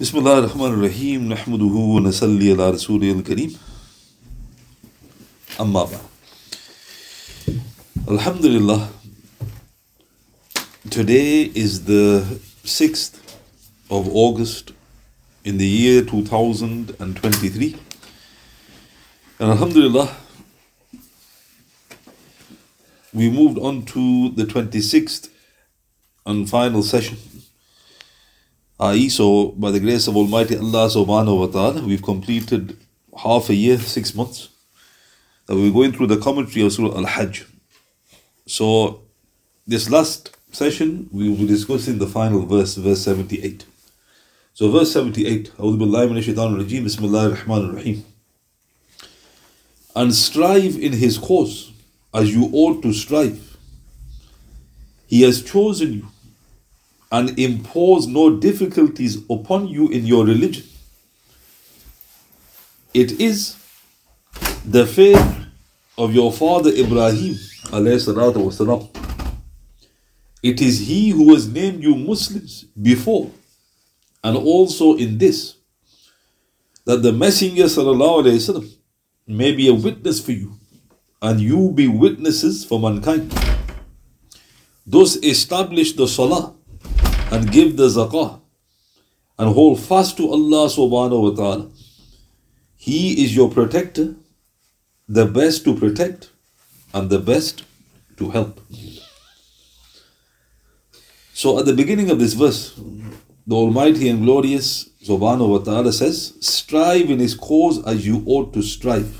بسم الله الرحمن الرحيم نحمده ونصلي على رسوله الكريم أما بعد Alhamdulillah Today is the 6th of August in the year 2023 and Alhamdulillah we moved on to the 26th and final session IE. So, by the grace of Almighty Allah subhanahu wa ta'ala, we've completed half a year, six months. we're going through the commentary of Surah Al Hajj. So, this last session, we will be discussing the final verse, verse 78. So, verse 78, A'udhu Billahi Rajim, Bismillah Rahman Rahim. And strive in His cause as you ought to strive. He has chosen you and impose no difficulties upon you in your religion. It is the faith of your father Ibrahim. والسلام. It is he who has named you Muslims before and also in this that the Messenger وسلم, may be a witness for you and you be witnesses for mankind. Thus establish the Salah and give the zakah and hold fast to Allah subhanahu wa ta'ala. He is your protector, the best to protect and the best to help. So at the beginning of this verse, the Almighty and Glorious subhanahu wa ta'ala says, strive in his cause as you ought to strive.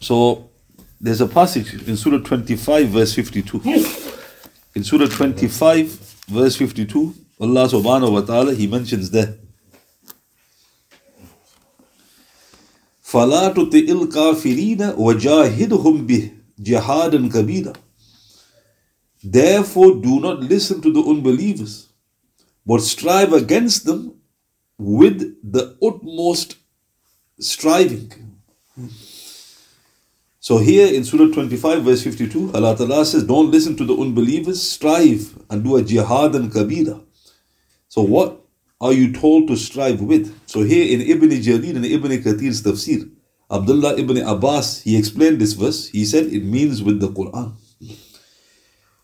So there's a passage in Surah 25 verse 52. In Surah 25 verse 52, Allah subhanahu wa ta'ala, He mentions there. فَلَا تُطِئِ الْكَافِرِينَ وَجَاهِدْهُمْ بِهِ جِهَادًا كَبِيرًا Therefore do not listen to the unbelievers, but strive against them with the utmost striving. So here in Surah 25 verse 52, Allah Ta'ala says, don't listen to the unbelievers, strive and do a jihad and kabira. So what are you told to strive with? So here in Ibn Jarir and Ibn Kathir's tafsir, Abdullah ibn Abbas, he explained this verse. He said it means with the Quran.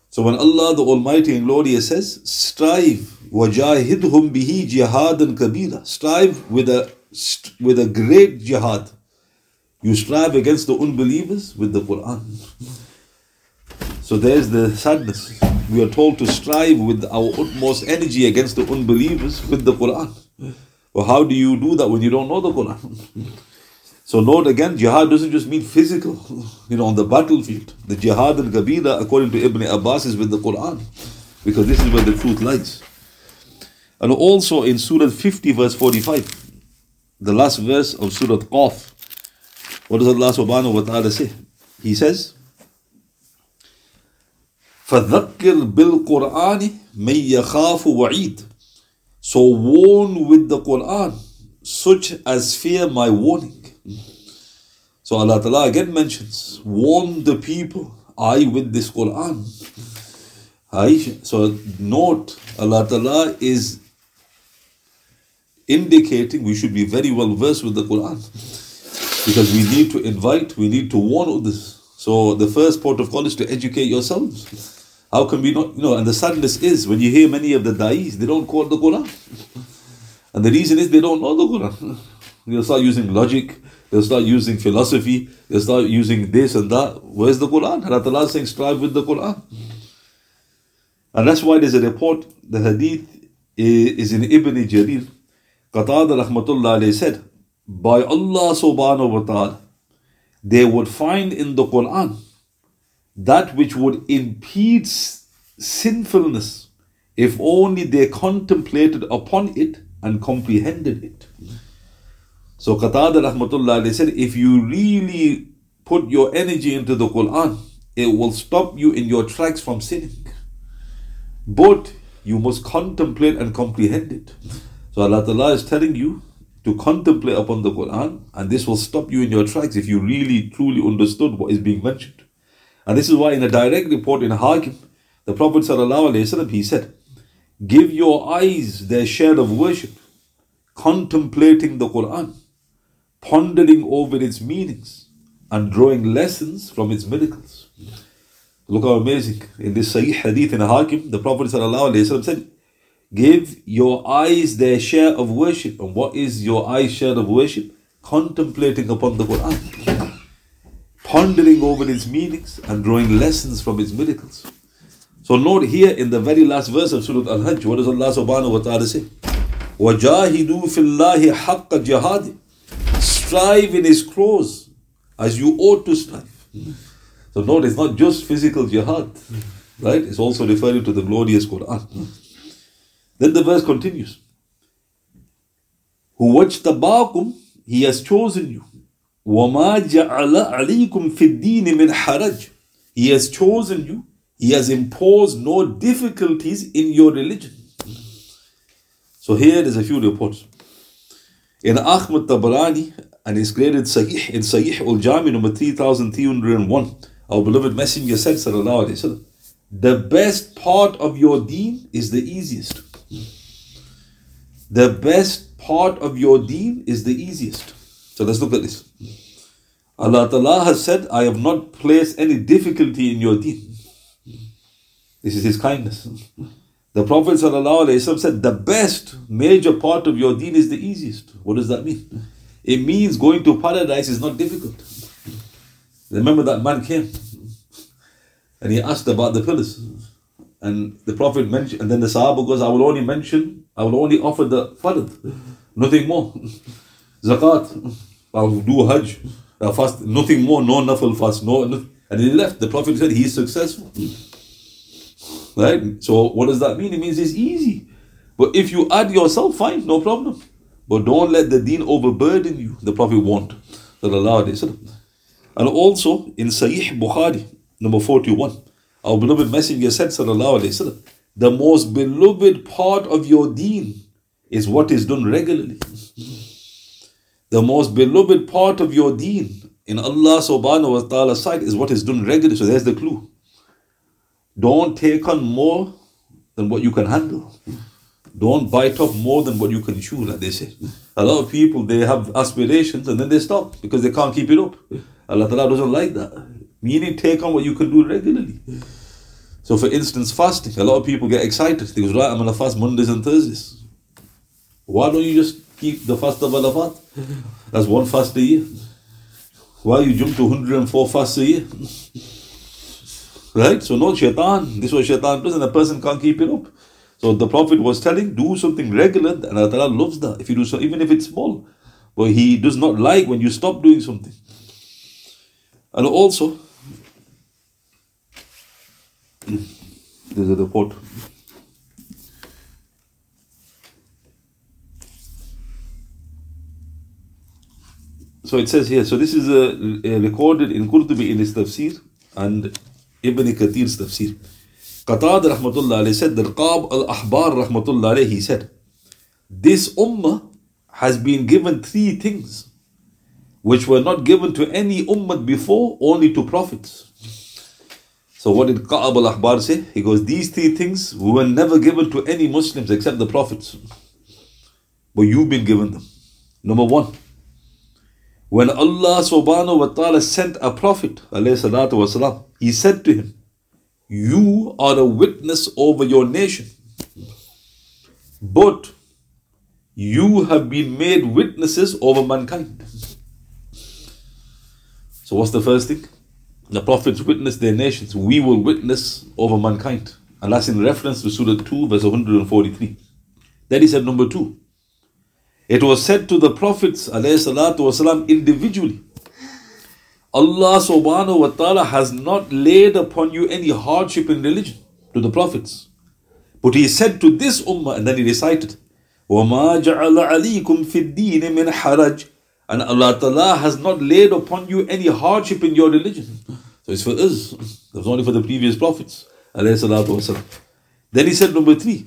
So when Allah the Almighty and Glorious says, strive, wajahidhum bihi jihadan kabira, strive with a with a great jihad. You strive against the unbelievers with the Quran. So there's the sadness. We are told to strive with our utmost energy against the unbelievers with the Quran. Well, how do you do that when you don't know the Quran? So note again, jihad doesn't just mean physical, you know, on the battlefield. The jihad and kabira, according to Ibn Abbas, is with the Quran. Because this is where the truth lies. And also in Surah 50, verse 45, the last verse of Surah Qaf, what does Allah subhanahu wa ta'ala say? He says, فَذَكِّرْ بِالْقُرْآنِ مَنْ يَخَافُ وَعِيدٍ So warn with the Quran, such as fear my warning. So Allah Ta'ala again mentions, warn the people, I with this Quran. I, so note, Allah Ta'ala is indicating we should be very well versed with the Quran. Because we need to invite, we need to warn others. So the first port of call is to educate yourselves. How can we not, you know, and the sadness is when you hear many of the da'is, they don't quote the Quran. And the reason is they don't know the Quran. They'll start using logic, they'll start using philosophy, they'll start using this and that. Where's the Quran? Allah is saying strive with the Quran. And that's why there's a report, the hadith is in Ibn Jarir. Qatada rahmatullah said, by Allah subhanahu wa ta'ala, they would find in the Quran that which would impede sinfulness if only they contemplated upon it and comprehended it. So Qatada rahmatullah they said, if you really put your energy into the Quran, it will stop you in your tracks from sinning. But you must contemplate and comprehend it. So Allah Ta'ala is telling you to contemplate upon the Quran, and this will stop you in your tracks if you really truly understood what is being mentioned. And this is why in a direct report in Hakim, the Prophet ﷺ, he said, Give your eyes their share of worship, contemplating the Quran, pondering over its meanings, and drawing lessons from its miracles. Look how amazing. In this Sahih Hadith in Hakim, the Prophet ﷺ said, Give your eyes their share of worship. And what is your eyes' share of worship? Contemplating upon the Quran, pondering over its meanings, and drawing lessons from its miracles. So note here in the very last verse of Surah Al-Hajj, what does Allah subhanahu wa ta'ala say? وَجَاهِدُوا فِي اللَّهِ حَقَّ جِهَادِ Strive in His cause as you ought to strive. So note, it's not just physical jihad, right? It's also referring to the glorious Quran. Then the verse continues. وَاجْتَبَاكُمْ He has chosen you. وَمَا جَعَلَ عَلَيْكُمْ فِي الدِّينِ مِنْ حَرَجٍ He has chosen you. He has imposed no difficulties in your religion. So here there's a few reports. In Ahmad Tabarani and his graded Sahih in Sahih ul Jami number 3301, our beloved Messenger said, Sallallahu Alaihi Wasallam, the best part of your deen is the easiest. The best part of your deen is the easiest. So let's look at this. Allah Ta'ala has said, I have not placed any difficulty in your deen. This is His kindness. The Prophet ﷺ said, the best major part of your deen is the easiest. What does that mean? It means going to paradise is not difficult. Remember that man came and he asked about the pillars. And the Prophet mentioned, and then the Sahaba goes, I will only mention, I will only offer the fard, nothing more. Zakat, I'll do Hajj, I'll fast, nothing more, no nafil fast, no. And he left. The Prophet said he is successful. Right? So what does that mean? It means it's easy. But if you add yourself, fine, no problem. But don't let the deen overburden you. The Prophet warned. And also in Sahih Bukhari, number 41, our beloved Messenger said, Sallallahu Wasallam, the most beloved part of your deen is what is done regularly. The most beloved part of your deen in Allah subhanahu wa ta'ala's sight is what is done regularly. So there's the clue. Don't take on more than what you can handle. Don't bite off more than what you can chew, like they say. A lot of people they have aspirations and then they stop because they can't keep it up. Allah Ta'ala doesn't like that. Meaning take on what you can do regularly. So for instance, fasting. A lot of people get excited. They go, right, I'm gonna fast Mondays and Thursdays. Why don't you just keep the fast of Arafat? That's one fast a year. Why you jump to 104 fasts a year? Right? So no shaitan. This was shaitan does and a person can't keep it up. So the Prophet was telling, do something regular, and Allah loves that. If you do so, even if it's small. But He does not like when you stop doing something. And also, there's the report. So it says here, so this is uh, uh, recorded in Qurtubi in his tafsir and Ibn Kathir's tafsir. Qatada rahmatullah alayhi said, the Qab al-Ahbar rahmatullah alayhi, he said, this ummah has been given three things which were not given to any ummah before, only to prophets. So what did Qa'ab al-Ahbar say? He goes, these three things were never given to any Muslims except the prophets. But you've been given them. Number one, when Allah subhanahu wa ta'ala sent a prophet, wasalam, he said to him, You are a witness over your nation, but you have been made witnesses over mankind. So, what's the first thing? The prophets witnessed their nations. We will witness over mankind. And that's in reference to Surah 2, verse 143. Then he said, Number two, it was said to the prophets والسلام, individually, Allah subhanahu wa ta'ala has not laid upon you any hardship in religion to the prophets. But he said to this ummah, and then he recited, وَمَا جَعَلَ عَلِيكُمْ فِي الدِّينِ مِنْ حَرَجٍ and Allah Ta'ala has not laid upon you any hardship in your religion. So it's for us. It was only for the previous prophets. Then he said, number three,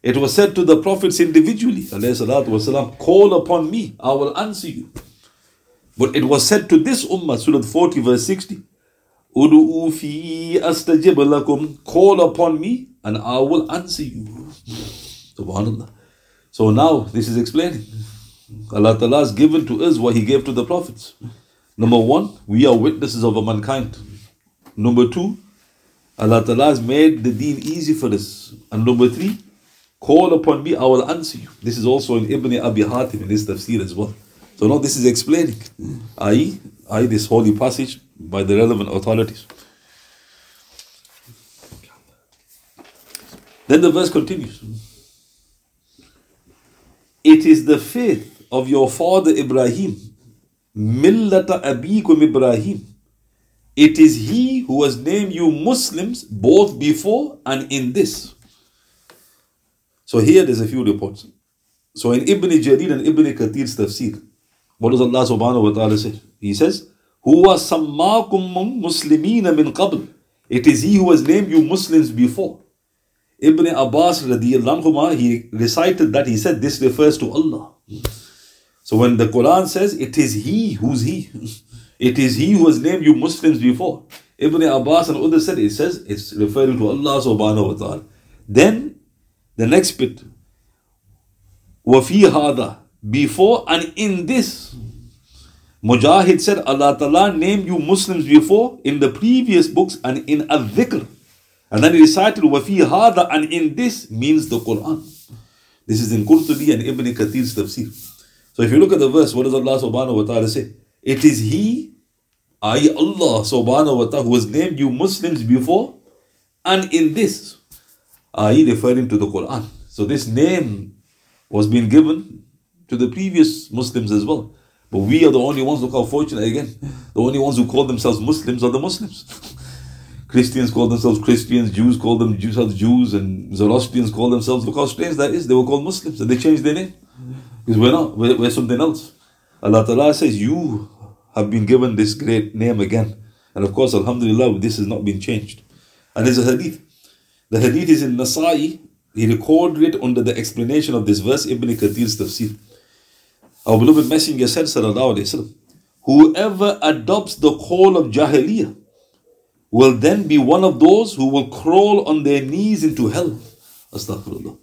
it was said to the prophets individually, call upon me, I will answer you. But it was said to this ummah, Surah 40, verse 60, call upon me and I will answer you. SubhanAllah. So now this is explaining. Allah Ta'ala has given to us what He gave to the prophets. Number one, we are witnesses of mankind. Number two, Allah Ta'ala has made the deen easy for us. And number three, call upon me, I will answer you. This is also in Ibn Abi Hatim in his tafsir as well. So now this is explaining, i.e., i.e. this holy passage by the relevant authorities. Then the verse continues. It is the faith of your father Ibrahim, millata abikum Ibrahim. It is he who has named you Muslims both before and in this. So here there's a few reports. So in Ibn Jarir and Ibn Kathir's tafsir, what does Allah subhanahu wa ta'ala say? He says, Huwa sammakum muslimina min qabl. It is he who has named you Muslims before. Ibn Abbas radiallahu he recited that, he said this refers to Allah. So when the Quran says it is he, who's he? It is he who has named you Muslims before. Ibn Abbas and others said it says it's referring to Allah subhanahu wa ta'ala. Then the next bit, وَفِي هَذَا Before and in this, Mujahid said Allah Ta'ala named you Muslims before in the previous books and in al-dhikr. And then he recited وَفِي هَذَا and in this means the Quran. This is in Qurtubi and Ibn Kathir's tafsir. So if you look at the verse, what does Allah subhanahu wa ta'ala say? It is He, I Allah subhanahu wa ta'ala, who has named you Muslims before and in this. I referring to the Quran. So this name was being given to the previous Muslims as well. But we are the only ones, look how fortunate again, the only ones who call themselves Muslims are the Muslims. Christians call themselves Christians, Jews call themselves Jews, and Zoroastrians call themselves, look how strange that is, they were called Muslims and they changed their name. Because we're not, we're, we're something else. Allah Ta'ala says, You have been given this great name again. And of course, Alhamdulillah, this has not been changed. And there's a hadith. The hadith is in Nasa'i. He recorded it under the explanation of this verse, Ibn Kathir's tafsir. Our beloved Messenger said, Sallallahu Alaihi Wasallam, Whoever adopts the call of Jahiliyyah will then be one of those who will crawl on their knees into hell. Astaghfirullah.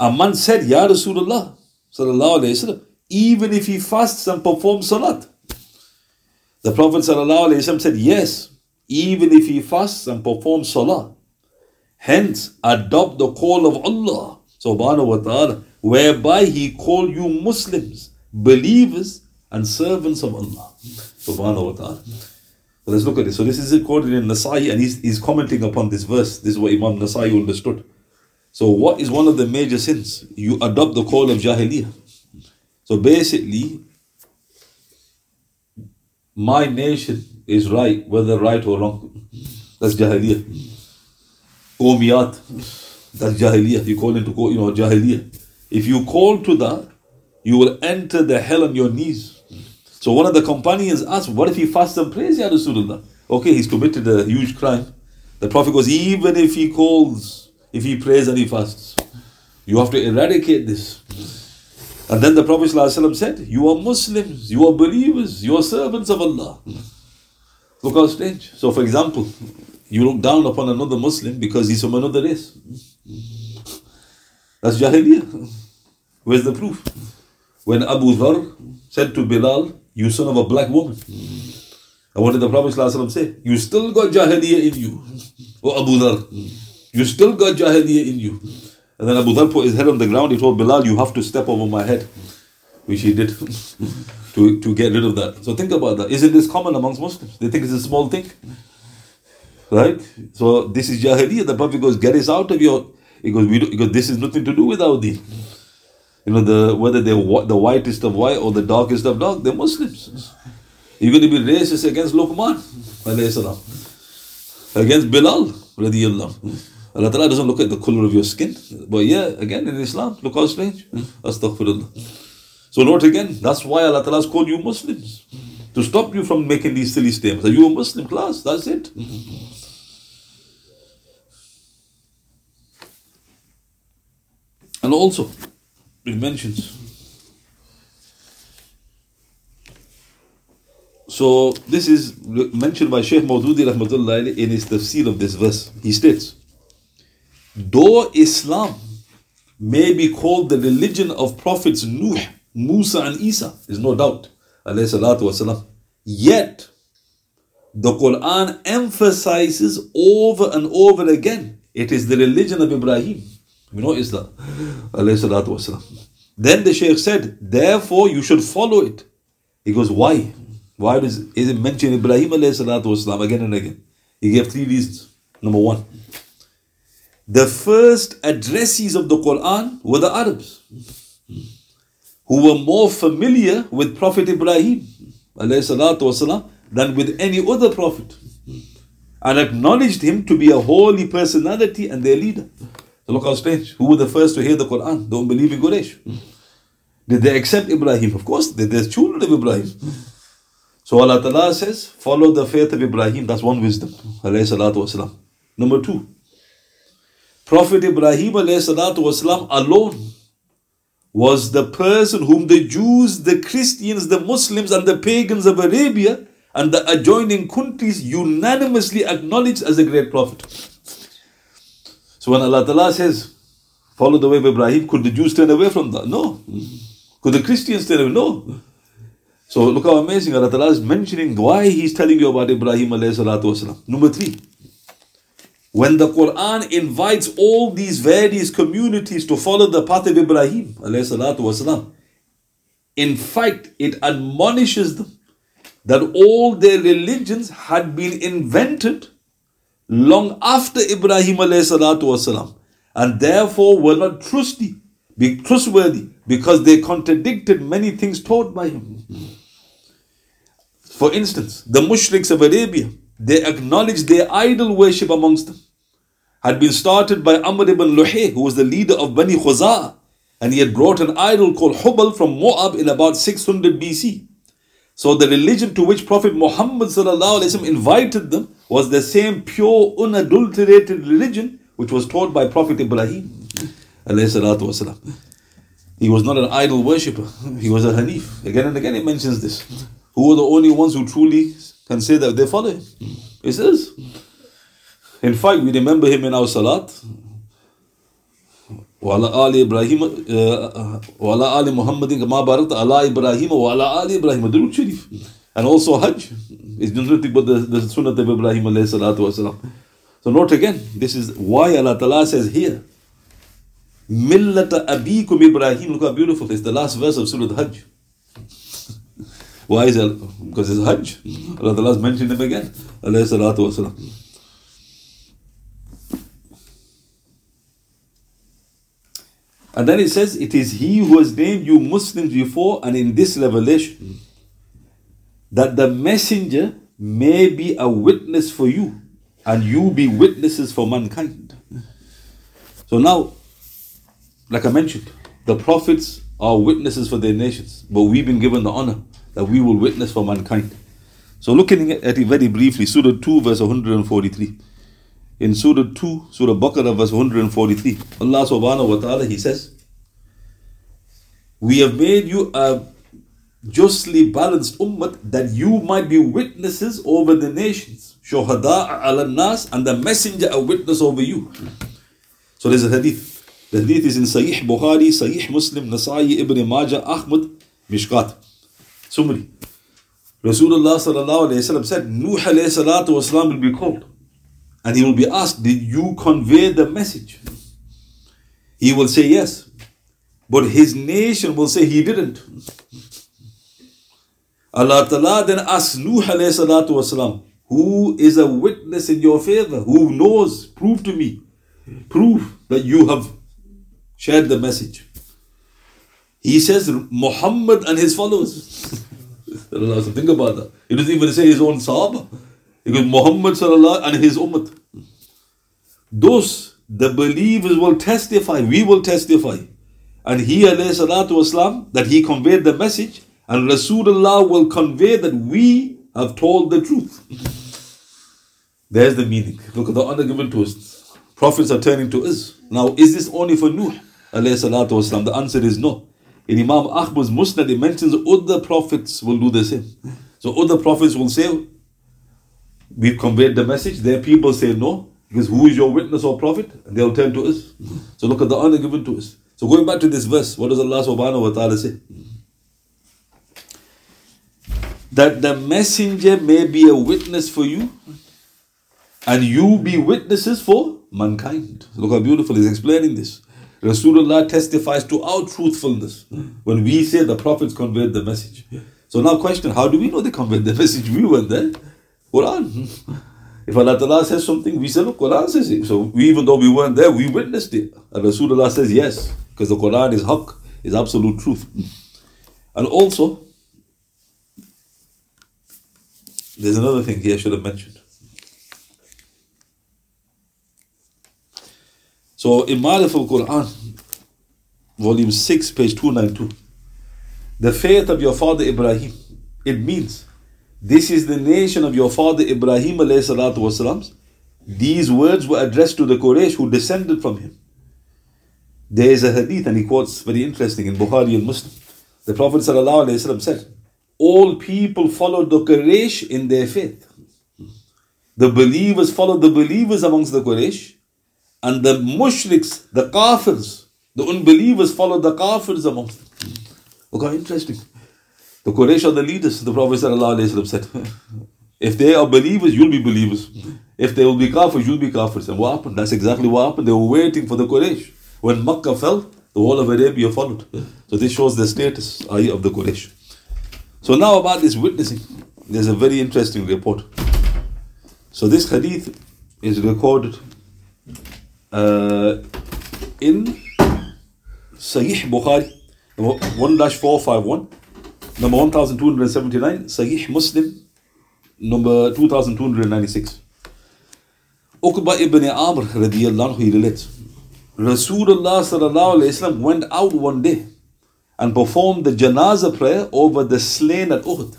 A man said, Ya Rasulullah, Sallallahu Alaihi Wasallam, even if he fasts and performs salat. The Prophet ﷺ said, Yes, even if he fasts and performs salah. Hence, adopt the call of Allah subhanahu wa ta'ala, whereby he called you Muslims, believers, and servants of Allah subhanahu wa ta'ala. So let's look at this. So this is recorded in Nasai and he's, he's commenting upon this verse. This is what Imam Nasai understood. So what is one of the major sins? You adopt the call of Jahiliyyah. So basically, my nation is right, whether right or wrong. That's Jahiliyyah. Qawmiyat. That's Jahiliyyah. You call into, you know, Jahiliyyah. If you call to that, you will enter the hell on your knees. So one of the companions asked, What if he fasts and prays, Ya Rasulullah? Okay, he's committed a huge crime. The Prophet goes, Even if he calls, if he prays and he fasts, you have to eradicate this. And then the Prophet ﷺ said, You are Muslims, you are believers, you are servants of Allah. Look how strange. So, for example, you look down upon another Muslim because he's from another race. That's Jahiliyyah. Where's the proof? When Abu Dhar said to Bilal, You son of a black woman. And what did the Prophet ﷺ say? You still got Jahiliyyah in you. Oh Abu Dhar. You still got Jahiliyyah in you. And then Abu Dhar put his head on the ground. He told Bilal, You have to step over my head. Which he did to, to get rid of that. So think about that. Isn't this common amongst Muslims? They think it's a small thing. Right? So this is Jahiliyyah. The Prophet goes, Get this out of your. He goes, we do, he goes, This is nothing to do with deen. You know, the whether they're the whitest of white or the darkest of dark, they're Muslims. You're going to be racist against Luqman, against Bilal, radiallahu. Allah Ta'ala doesn't look at the color of your skin. But yeah, again in Islam, look how strange. Hmm? Astaghfirullah. So note again, that's why Allah Ta'ala has called you Muslims. To stop you from making these silly statements. Are you a Muslim class? That's it. And also, it mentions. So this is mentioned by Shaykh Maududi in his tafsir of this verse. He states, though Islam may be called the religion of prophets Nuh, Musa, and Isa, there's no doubt, wasalam, yet the Quran emphasizes over and over again it is the religion of Ibrahim. We know Islam. Then the Shaykh said, therefore you should follow it. He goes, why? Why does is it mention Ibrahim wasalam again and again? He gave three reasons. Number one, the first addressees of the Quran were the Arabs, who were more familiar with Prophet Ibrahim والسلام, than with any other prophet, and acknowledged him to be a holy personality and their leader. So look how strange. Who were the first to hear the Quran? The unbelieving Quraysh. Did they accept Ibrahim? Of course, they're children of Ibrahim. So Allah Ta'ala says, follow the faith of Ibrahim. That's one wisdom. Number two, Prophet Ibrahim والسلام, alone was the person whom the Jews, the Christians, the Muslims, and the pagans of Arabia and the adjoining countries unanimously acknowledged as a great prophet. So when Allah Ta'ala says, follow the way of Ibrahim, could the Jews turn away from that? No. Could the Christians turn away? No. So look how amazing Allah Ta'ala is mentioning why He's telling you about Ibrahim alayhi salatu wasalam. Number three, when the Quran invites all these various communities to follow the path of Ibrahim, والسلام, in fact, it admonishes them that all their religions had been invented long after Ibrahim والسلام, and therefore were not trusty, be trustworthy because they contradicted many things taught by him. For instance, the mushriks of Arabia they acknowledged their idol worship amongst them had been started by Amr ibn Luhay, who was the leader of Bani Khuza'ah, and he had brought an idol called Hubal from Moab in about 600 BC. So the religion to which Prophet Muhammad invited them was the same pure, unadulterated religion which was taught by Prophet Ibrahim. He was not an idol worshipper, he was a Hanif. Again and again, he mentions this. Who were the only ones who truly can say that they follow him. He says. In fact, we remember him in our salat. وعلى آل إبراهيم وعلى آل محمد كما باركت على إبراهيم وعلى آل إبراهيم درود شريف and also Hajj is nothing but the, the Sunnah of Ibrahim alayhi salatu wasalam. So note again, this is why Allah Ta'ala says here, Millata abikum Ibrahim. Look how beautiful. It's the last verse of Surah Hajj. Why is it? Because it's Hajj. Allah has mentioned him again. Alayhi salatu wasalam. And then it says, It is He who has named you Muslims before and in this revelation, that the messenger may be a witness for you, and you be witnesses for mankind. So now, like I mentioned, the prophets are witnesses for their nations, but we've been given the honor that we will witness for mankind. So looking at it very briefly, Surah 2, verse 143 in Surah 2, Surah Baqarah, verse 143. Allah subhanahu wa ta'ala, He says, We have made you a justly balanced ummah that you might be witnesses over the nations. Shuhada ala nas, and the messenger a witness over you. So there's a hadith. The hadith is in Sahih Bukhari, Sahih Muslim, Nasai, Ibn Majah, Ahmad, Mishkat. Summary. Rasulullah sallallahu said, Nuh alayhi salatu wasalam will be called. And he will be asked, Did you convey the message? He will say yes. But his nation will say he didn't. Allah Ta'ala then asks Nuh alayhi salatu wasalam, Who is a witness in your favor? Who knows? Prove to me. Prove that you have shared the message. He says Muhammad and his followers. Think about that. He doesn't even say his own Sahaba. Because Muhammad and his ummah. Those, the believers will testify, we will testify. And he wasalam, that he conveyed the message, and Rasulullah will convey that we have told the truth. There's the meaning. Look at the honor given to us. Prophets are turning to us. Now, is this only for Nuh salatu? The answer is no. In Imam Ahmad's Musnad, it mentions other prophets will do the same. So other prophets will say, We've conveyed the message. Their people say no. Because who is your witness or prophet? And they'll turn to us. So look at the honor given to us. So going back to this verse, what does Allah subhanahu wa ta'ala say? That the messenger may be a witness for you and you be witnesses for mankind. Look how beautiful he's explaining this. Rasulullah testifies to our truthfulness when we say the prophets conveyed the message. So now question, how do we know they conveyed the message? We weren't there. Quran. If Allah Ta'ala says something, we say, look, Quran says it. So we, even though we weren't there, we witnessed it. And Rasulullah says yes, because the Quran is haqq, is absolute truth. And also, there's another thing here I should have mentioned. So in Ma'arif al-Quran, volume 6, page 292, the faith of your father Ibrahim, it means this is the nation of your father Ibrahim wasalam. These words were addressed to the Quraysh who descended from him. There is a hadith, and he quotes very interesting in Bukhari and Muslim. The Prophet ﷺ said, All people followed the Quraysh in their faith. The believers followed the believers amongst the Quraysh, and the mushriks, the kafirs, the unbelievers follow the kafirs amongst them. How interesting. The Quraysh are the leaders. The Prophet said, if they are believers, you'll be believers. If they will be kafirs, you'll be kafirs. And what happened? That's exactly what happened. They were waiting for the Quraysh. When Makkah fell, the whole of Arabia followed. So this shows the status of the Quraysh. So now about this witnessing, there's a very interesting report. So this hadith is recorded uh, in Sahih Bukhari, 1-451 number 1279, Sahih Muslim, number 2296. Uqba ibn Amr radiallahu he relates, Rasulullah sallallahu alayhi wasallam went out one day and performed the janazah prayer over the slain at Uhud.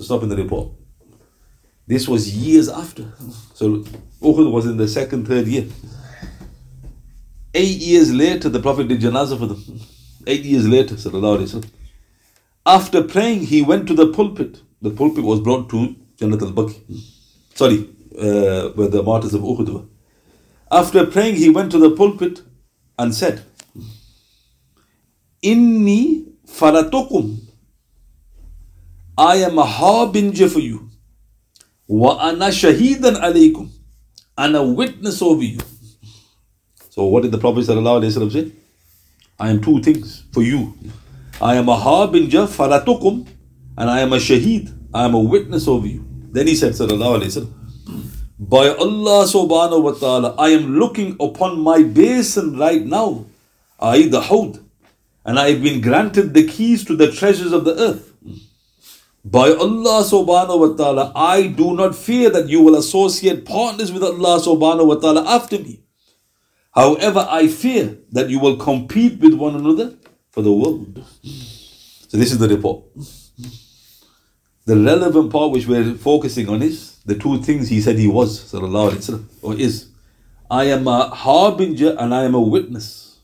Stop in the report. This was years after. So Uhud was in the second, third year. Eight years later, the Prophet did janazah for them. Eight years later, sallallahu alayhi. After praying, he went to the pulpit. The pulpit was brought to Jannat al Baqi. Sorry, uh, where the martyrs of Uhud were. After praying, he went to the pulpit and said, Inni faratukum. I am a harbinger for you. Wa ana shahidan alaykum. And a witness over you. So what did the Prophet say? I am two things for you. I am a harbinger faratukum and I am a shaheed. I am a witness over you. Then he said, Sallallahu by Allah subhanahu wa ta'ala, I am looking upon my basin right now, i.e. the Hawd, and I have been granted the keys to the treasures of the earth. By Allah subhanahu wa ta'ala, I do not fear that you will associate partners with Allah subhanahu wa ta'ala after me. However, I fear that you will compete with one another for the world. So this is the report. The relevant part which we're focusing on is the two things he said he was, sallallahu wasallam, or is. I am a harbinger and I am a witness.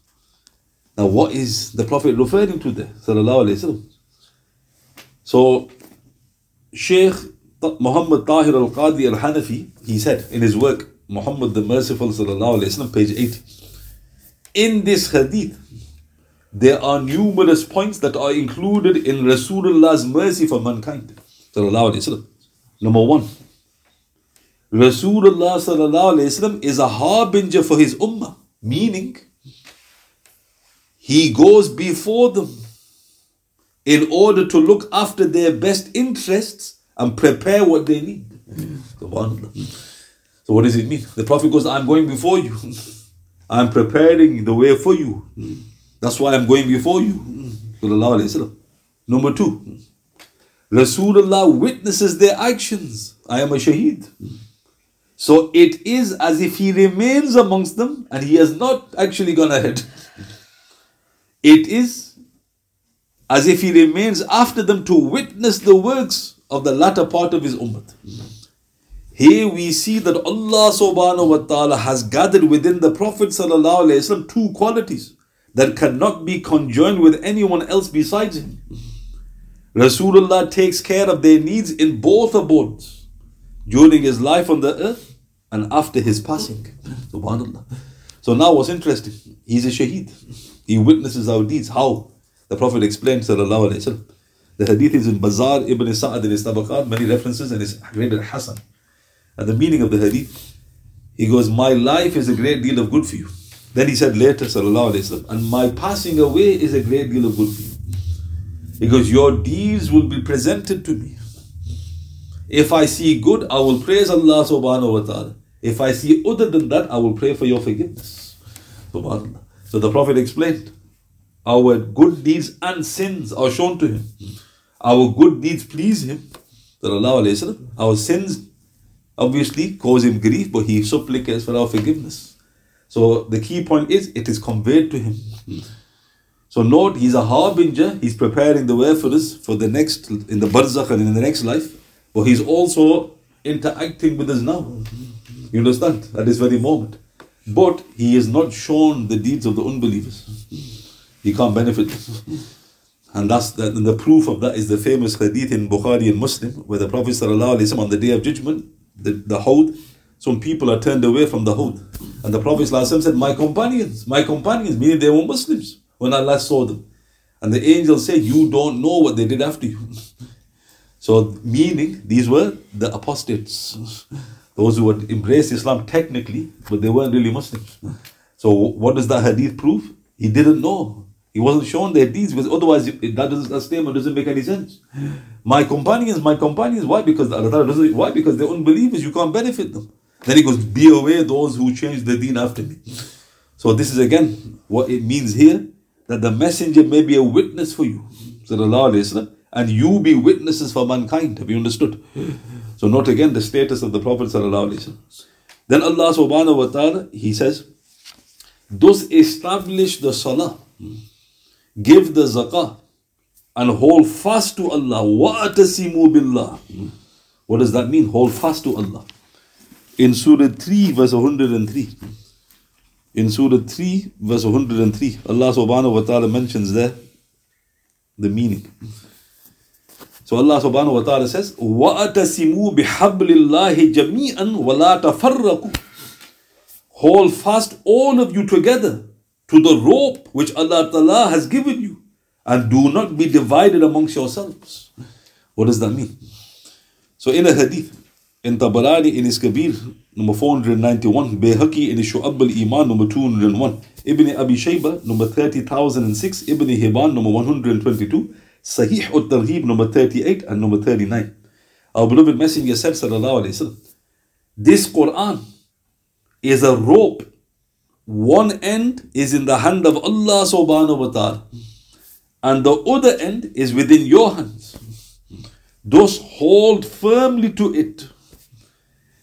Now, what is the Prophet referring to there, sallallahu wasallam? So, Sheikh Muhammad Tahir al Qadi al Hanafi, he said in his work, Muhammad the Merciful, sallallahu alaihi wasallam, page 80, in this hadith, there are numerous points that are included in Rasulullah's mercy for mankind. Number one, Rasulullah is a harbinger for his ummah, meaning he goes before them in order to look after their best interests and prepare what they need. Hmm. So, what does it mean? The Prophet goes, I'm going before you, I'm preparing the way for you. That's why I'm going before you. Number two, Rasulullah witnesses their actions. I am a shaheed. So it is as if he remains amongst them and he has not actually gone ahead. It is as if he remains after them to witness the works of the latter part of his ummah. Here we see that Allah subhanahu wa ta'ala has gathered within the Prophet sallallahu two qualities that cannot be conjoined with anyone else besides him. Rasulullah takes care of their needs in both abodes during his life on the earth and after his passing. Subhanallah. So now what's interesting, he's a shaheed. He witnesses our deeds. How? The Prophet explained, sallallahu The hadith is in Bazar ibn Sa'ad in his tabaqat, many references, and it's rated Hassan. And the meaning of the hadith, he goes, My life is a great deal of good for you. Then he said later, sallallahu and my passing away is a great deal of good for you. He goes, Your deeds will be presented to me. If I see good, I will praise Allah subhanahu wa ta'ala. If I see other than that, I will pray for your forgiveness. Subhanallah. So the Prophet explained, our good deeds and sins are shown to him. Our good deeds please him. Our sins obviously cause him grief, but he supplicates for our forgiveness. So the key point is it is conveyed to him. So note, he's a harbinger, he's preparing the way for us for the next, in the barzakh and in the next life, but he's also interacting with us now. You understand? At this very moment. But he has not shown the deeds of the unbelievers. He can't benefit And that's the, and the proof of that is the famous hadith in Bukhari and Muslim, where the Prophet ﷺ, on the day of judgment, the, the Hawd, some people are turned away from the Hawd. And the Prophet said, My companions, my companions, meaning they were Muslims when I last saw them. And the angel said, You don't know what they did after you. so, meaning, these were the apostates. Those who had embraced Islam technically, but they weren't really Muslims. So, what does that hadith prove? He didn't know. He wasn't shown their deeds because otherwise that, doesn't, that statement doesn't make any sense. My companions, my companions, why? Because Allah doesn't, why? Because they're unbelievers, you can't benefit them. Then he goes, Be aware those who change the deen after me. So this is again what it means here that the messenger may be a witness for you. And you be witnesses for mankind. Have you understood? So note again the status of the Prophet. Then Allah subhanahu wa ta'ala, He says, Thus establish the salah hmm give the zakah, and hold fast to Allah. وَأَتَسِمُوا بِاللَّهِ What does that mean? Hold fast to Allah. In Surah 3, verse 103. In Surah 3, verse 103, Allah subhanahu wa ta'ala mentions there the meaning. So Allah subhanahu wa ta'ala says, وَأَتَسِمُوا بِحَبْلِ اللَّهِ جَمِيعًا وَلَا تَفَرَّقُوا Hold fast all of you together to the rope which Allah Ta'ala has given you and do not be divided amongst yourselves. What does that mean? So in a hadith, in Tabarani in his Kabir, number 491, Bayhaqi in his Shu'ab al-Iman, number 201, Ibn Abi Shayba, number 30,006, Ibn Hibban, number 122, Sahih al-Targhib, number 38 and number 39. Our beloved Messenger said, Sallallahu Alaihi this Quran is a rope one end is in the hand of Allah subhanahu wa ta'ala, and the other end is within your hands. Thus hold firmly to it.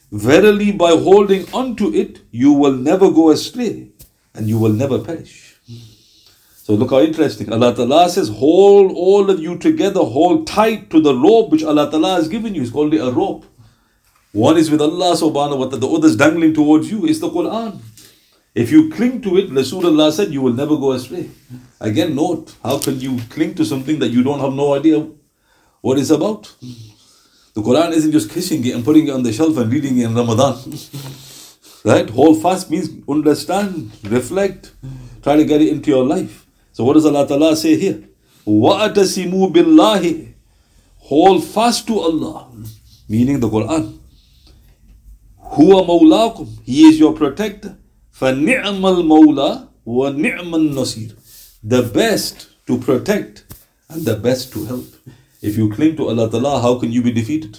Verily, by holding on to it, you will never go astray and you will never perish. So look how interesting. Allah Ta'ala says, hold all of you together, hold tight to the rope which Allah Ta'ala has given you. It's called a rope. One is with Allah subhanahu wa ta'ala, the other is dangling towards you. It's the Quran. If you cling to it, Rasulullah said, you will never go astray. Again, note, how can you cling to something that you don't have no idea what it's about? The Quran isn't just kissing it and putting it on the shelf and reading it in Ramadan. right? Hold fast means understand, reflect, try to get it into your life. So what does Allah Ta'ala say here? وَأَتَسِمُوا بِاللَّهِ Hold fast to Allah, meaning the Quran. Huwa mawlakum, He is your protector. فَنِعْمَ الْمَوْلَى وَنِعْمَ النَّصِيرُ The best to protect and the best to help. If you cling to Allah Ta'ala, how can you be defeated?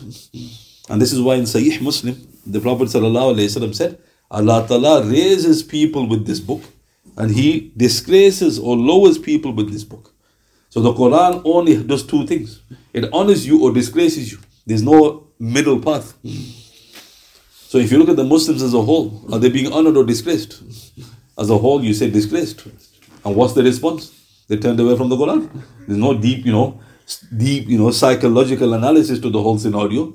And this is why in Sahih Muslim, the Prophet ﷺ said, Allah Ta'ala raises people with this book and He disgraces or lowers people with this book. So the Quran only does two things. It honors you or disgraces you. There's no middle path. So if you look at the Muslims as a whole, are they being honored or disgraced? As a whole, you say disgraced. And what's the response? They turned away from the Quran. There's no deep, you know, deep, you know, psychological analysis to the whole scenario.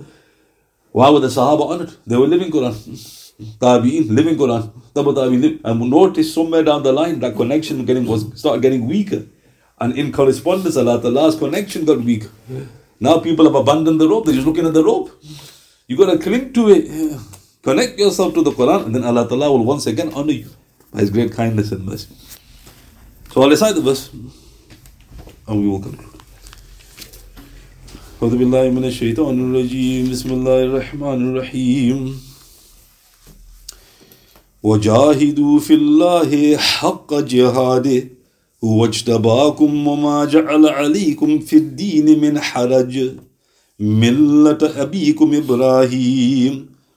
Why were the Sahaba honored? They were living Quran. Tabi'in, living Quran. Tabi'in, and we notice somewhere down the line that connection getting was start getting weaker. And in correspondence, Allah Ta'ala's connection got weaker. Now people have abandoned the rope, they're just looking at the rope. You gotta cling to it. Connect yourself to the Quran, and then Allah Ta'ala will once again honor you by His great kindness and mercy. So I'll recite the verse, and we will conclude. أعوذ بالله من الشيطان الرجيم بسم الله الرحمن الرحيم وجاهدوا في الله حق جهاده هو وما جعل عليكم في الدين من حرج ملة أبيكم إبراهيم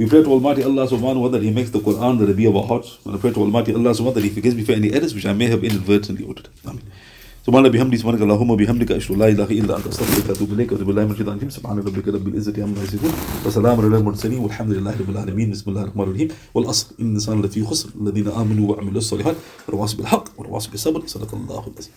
We pray to Almighty Allah subhanahu wa ta'ala He makes the Quran the Rabi of our hearts. And I pray to Almighty Allah subhanahu wa ta'ala He forgives me for any errors which I may have inadvertently uttered. Amen. سبحان بحمدي سبحانك اللهم وبحمدك اشهد لا اله الا انت استغفرك واتوب اليك واتوب بالله من الشيطان الرجيم سبحان ربك رب العزه عما يصفون وسلام على المرسلين والحمد لله رب العالمين بسم الله الرحمن الرحيم والاصل ان الانسان لفي خسر الذين امنوا وعملوا الصالحات والواصل بالحق والواصل بالصبر صدق الله العظيم